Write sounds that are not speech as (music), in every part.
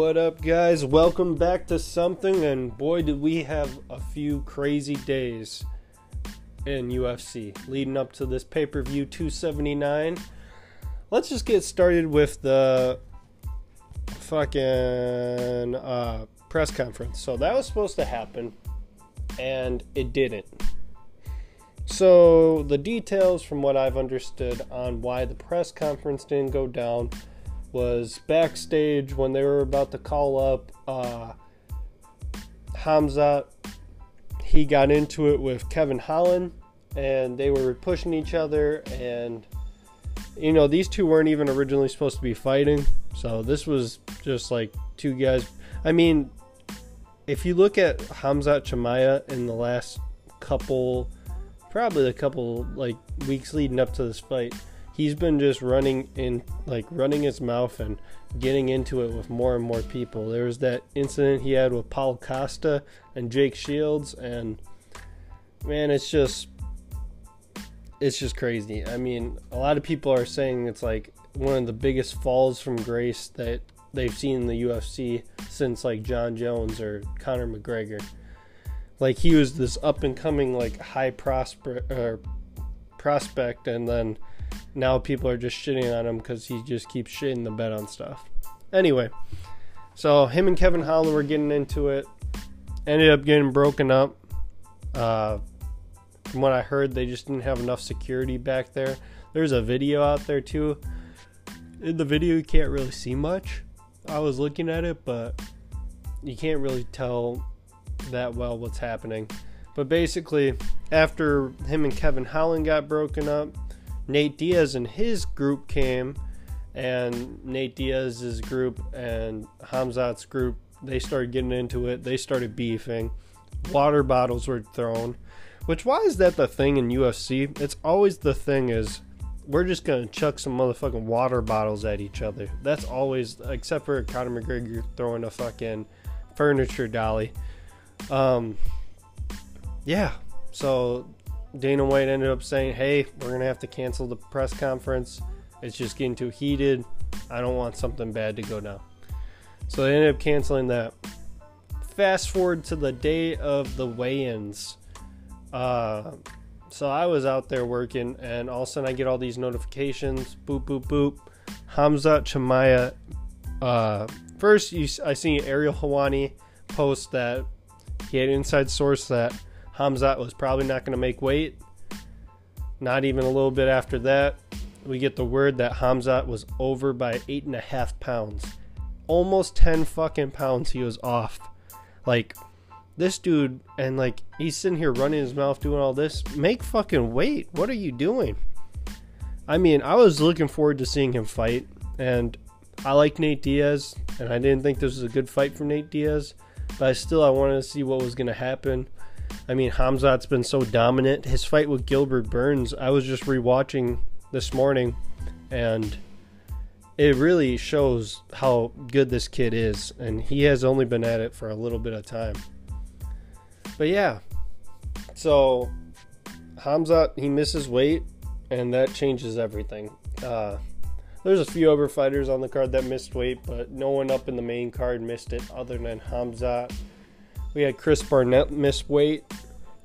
What up, guys? Welcome back to something, and boy, did we have a few crazy days in UFC leading up to this pay per view 279. Let's just get started with the fucking uh, press conference. So, that was supposed to happen, and it didn't. So, the details from what I've understood on why the press conference didn't go down was backstage when they were about to call up uh, Hamza. He got into it with Kevin Holland, and they were pushing each other. And you know, these two weren't even originally supposed to be fighting, so this was just like two guys. I mean, if you look at Hamza Chimaev in the last couple, probably a couple like weeks leading up to this fight he's been just running in like running his mouth and getting into it with more and more people. There was that incident he had with Paulo Costa and Jake Shields and man, it's just it's just crazy. I mean, a lot of people are saying it's like one of the biggest falls from grace that they've seen in the UFC since like Jon Jones or Conor McGregor. Like he was this up and coming like high prospect or prospect and then now people are just shitting on him because he just keeps shitting the bed on stuff. Anyway, so him and Kevin Holland were getting into it. Ended up getting broken up. Uh, from what I heard, they just didn't have enough security back there. There's a video out there too. In the video, you can't really see much. I was looking at it, but you can't really tell that well what's happening. But basically, after him and Kevin Holland got broken up, Nate Diaz and his group came, and Nate Diaz's group and Hamzat's group they started getting into it. They started beefing. Water bottles were thrown. Which why is that the thing in UFC? It's always the thing is we're just gonna chuck some motherfucking water bottles at each other. That's always except for Conor McGregor throwing a fucking furniture dolly. Um yeah. So Dana White ended up saying, "Hey, we're going to have to cancel the press conference. It's just getting too heated. I don't want something bad to go down." So they ended up canceling that. Fast forward to the day of the weigh-ins. Uh, so I was out there working, and all of a sudden I get all these notifications. Boop, boop, boop. Hamza Chimaev. Uh, first, you, I see Ariel Helwani post that he had an inside source that Hamzat was probably not going to make weight. Not even a little bit after that, we get the word that Hamzat was over by eight and a half pounds. Almost 10 fucking pounds he was off. Like, this dude, and like, he's sitting here running his mouth doing all this. Make fucking weight. What are you doing? I mean, I was looking forward to seeing him fight, and I like Nate Diaz, and I didn't think this was a good fight for Nate Diaz, but I still I wanted to see what was going to happen. I mean, Hamzat's been so dominant. His fight with Gilbert Burns, I was just rewatching this morning, and it really shows how good this kid is. And he has only been at it for a little bit of time. But yeah, so Hamzat, he misses weight, and that changes everything. Uh, there's a few other fighters on the card that missed weight, but no one up in the main card missed it other than Hamzat. We had Chris Barnett miss weight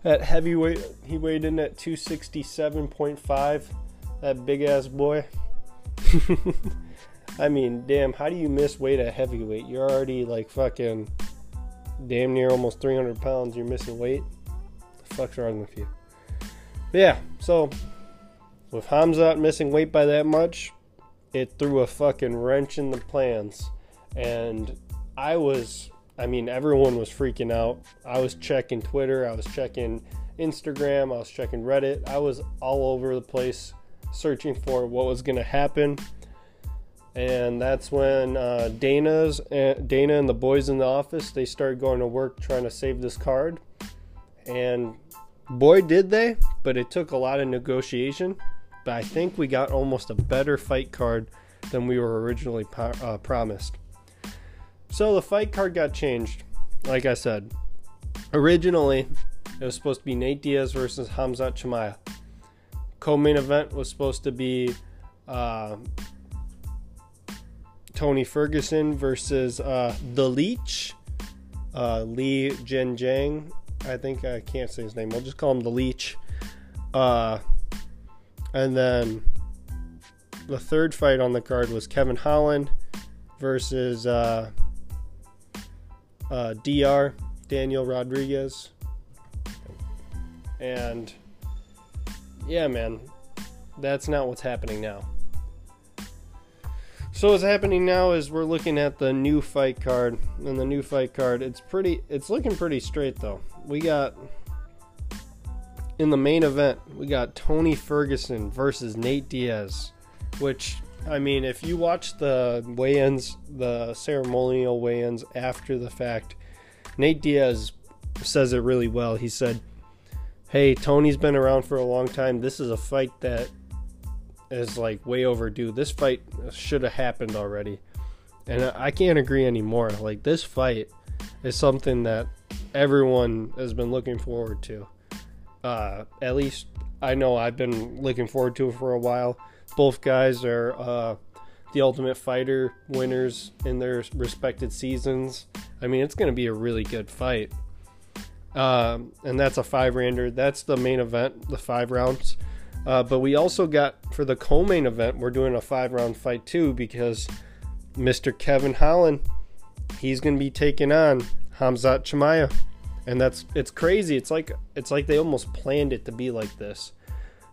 at heavyweight. He weighed in at 267.5. That big ass boy. (laughs) I mean, damn, how do you miss weight at heavyweight? You're already like fucking damn near almost 300 pounds. You're missing weight. The fuck's wrong with you? But yeah, so with Hamzat missing weight by that much, it threw a fucking wrench in the plans. And I was I mean, everyone was freaking out. I was checking Twitter, I was checking Instagram, I was checking Reddit. I was all over the place searching for what was going to happen. And that's when uh, Dana's uh, Dana and the boys in the office they started going to work trying to save this card. And boy, did they! But it took a lot of negotiation. But I think we got almost a better fight card than we were originally po- uh, promised. So the fight card got changed. Like I said, originally it was supposed to be Nate Diaz versus Hamzat Chimaev. Co-main event was supposed to be uh, Tony Ferguson versus uh, the Leech, uh, Li Jingliang. I think I can't say his name. I'll just call him the Leech. Uh, and then the third fight on the card was Kevin Holland versus uh, uh, Dr. Daniel Rodriguez. And yeah, man, that's not what's happening now. So what's happening now is we're looking at the new fight card, and the new fight card, it's pretty, it's looking pretty straight though. We got in the main event, we got Tony Ferguson versus Nate Diaz, which I mean, if you watch the weigh-ins, the ceremonial weigh-ins after the fact, Nate Diaz says it really well. He said, "Hey, Tony's been around for a long time. This is a fight that is like way overdue. This fight should have happened already." And I can't agree anymore. Like this fight is something that everyone has been looking forward to. Uh, at least I know I've been looking forward to it for a while. Both guys are uh, the Ultimate Fighter winners in their respected seasons. I mean, it's going to be a really good fight. Um, and that's a five rounder. That's the main event, the five rounds. Uh, but we also got for the co-main event, we're doing a five round fight too because Mr. Kevin Holland, he's going to be taking on Hamzat Chimaev, and that's it's crazy. It's like it's like they almost planned it to be like this,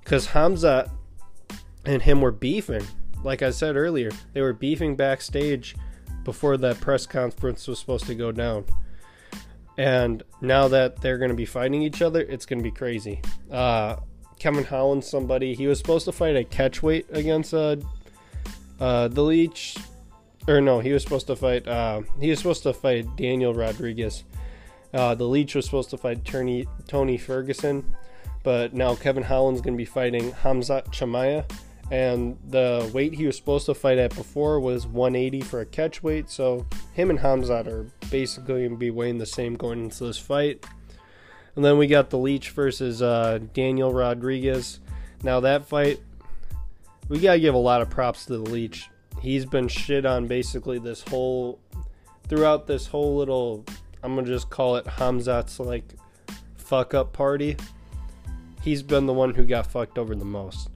because Hamza and him were beefing. Like I said earlier, they were beefing backstage before that press conference was supposed to go down. And now that they're going to be fighting each other, it's going to be crazy. Uh, Kevin Holland, somebody he was supposed to fight at catchweight against uh, uh, the Leech, or no, he was supposed to fight. Uh, he was supposed to fight Daniel Rodriguez. Uh, the Leech was supposed to fight Tony Tony Ferguson, but now Kevin Holland's going to be fighting Hamzat Chimaev. and the weight he was supposed to fight at before was 180 for a catch weight. So him and Hamzat are basically going to be weighing the same going into this fight. And then we got the Leech versus uh, Daniel Rodriguez. Now that fight, we gotta give a lot of props to the Leech. He's been shit on basically this whole, throughout this whole little, I'm gonna just call it Hamzat's like fuck up party. He's been the one who got fucked over the most.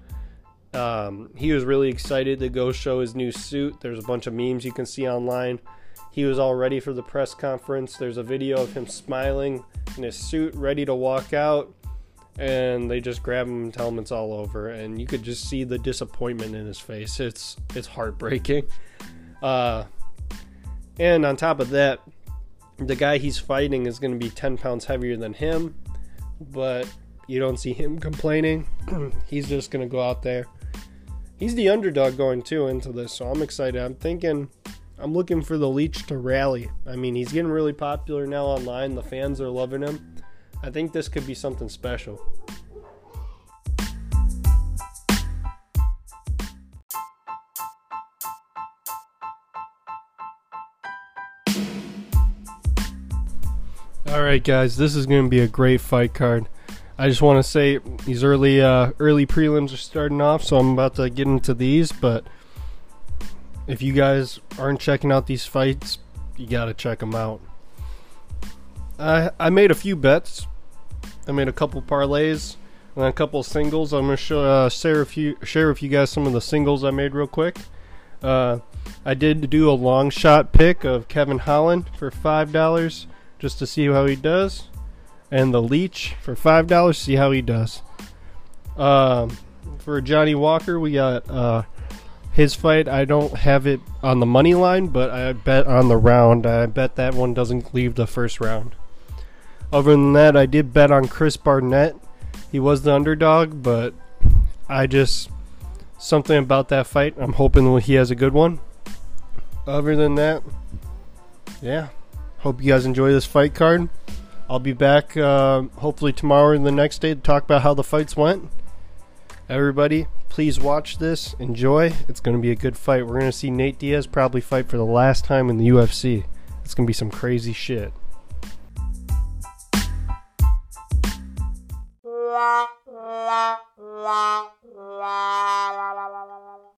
Um, he was really excited to go show his new suit. There's a bunch of memes you can see online. He was all ready for the press conference. There's a video of him smiling in his suit, ready to walk out, and they just grab him and tell him it's all over. And you could just see the disappointment in his face. It's it's heartbreaking. Uh, and on top of that, the guy he's fighting is going to be 10 pounds heavier than him, but you don't see him complaining. (clears throat) he's just going to go out there he's the underdog going too into this, so I'm excited. I'm thinking, I'm looking for the Leech to rally. I mean, he's getting really popular now online. The fans are loving him. I think this could be something special. Right, guys, this is going to be a great fight card. I just want to say these early uh, early prelims are starting off, so I'm about to get into these. But if you guys aren't checking out these fights, you gotta check them out. I I made a few bets. I made a couple parlays and a couple singles. I'm gonna show, uh, share a few share with you guys some of the singles I made real quick. Uh, I did do a long shot pick of Kevin Holland for five dollars just to see how he does and the Leech for five dollars. See how he does. Um, for Johnny Walker, we got uh, his fight. I don't have it on the money line, but I bet on the round. I bet that one doesn't leave the first round. Other than that, I did bet on Chris Barnett. He was the underdog, but I just something about that fight. I'm hoping he has a good one. Other than that, yeah. Hope you guys enjoy this fight card. I'll be back uh, hopefully tomorrow and the next day to talk about how the fights went. Everybody, please watch this. Enjoy. It's going to be a good fight. We're going to see Nate Diaz probably fight for the last time in the UFC. It's going to be some crazy shit. La, la, la,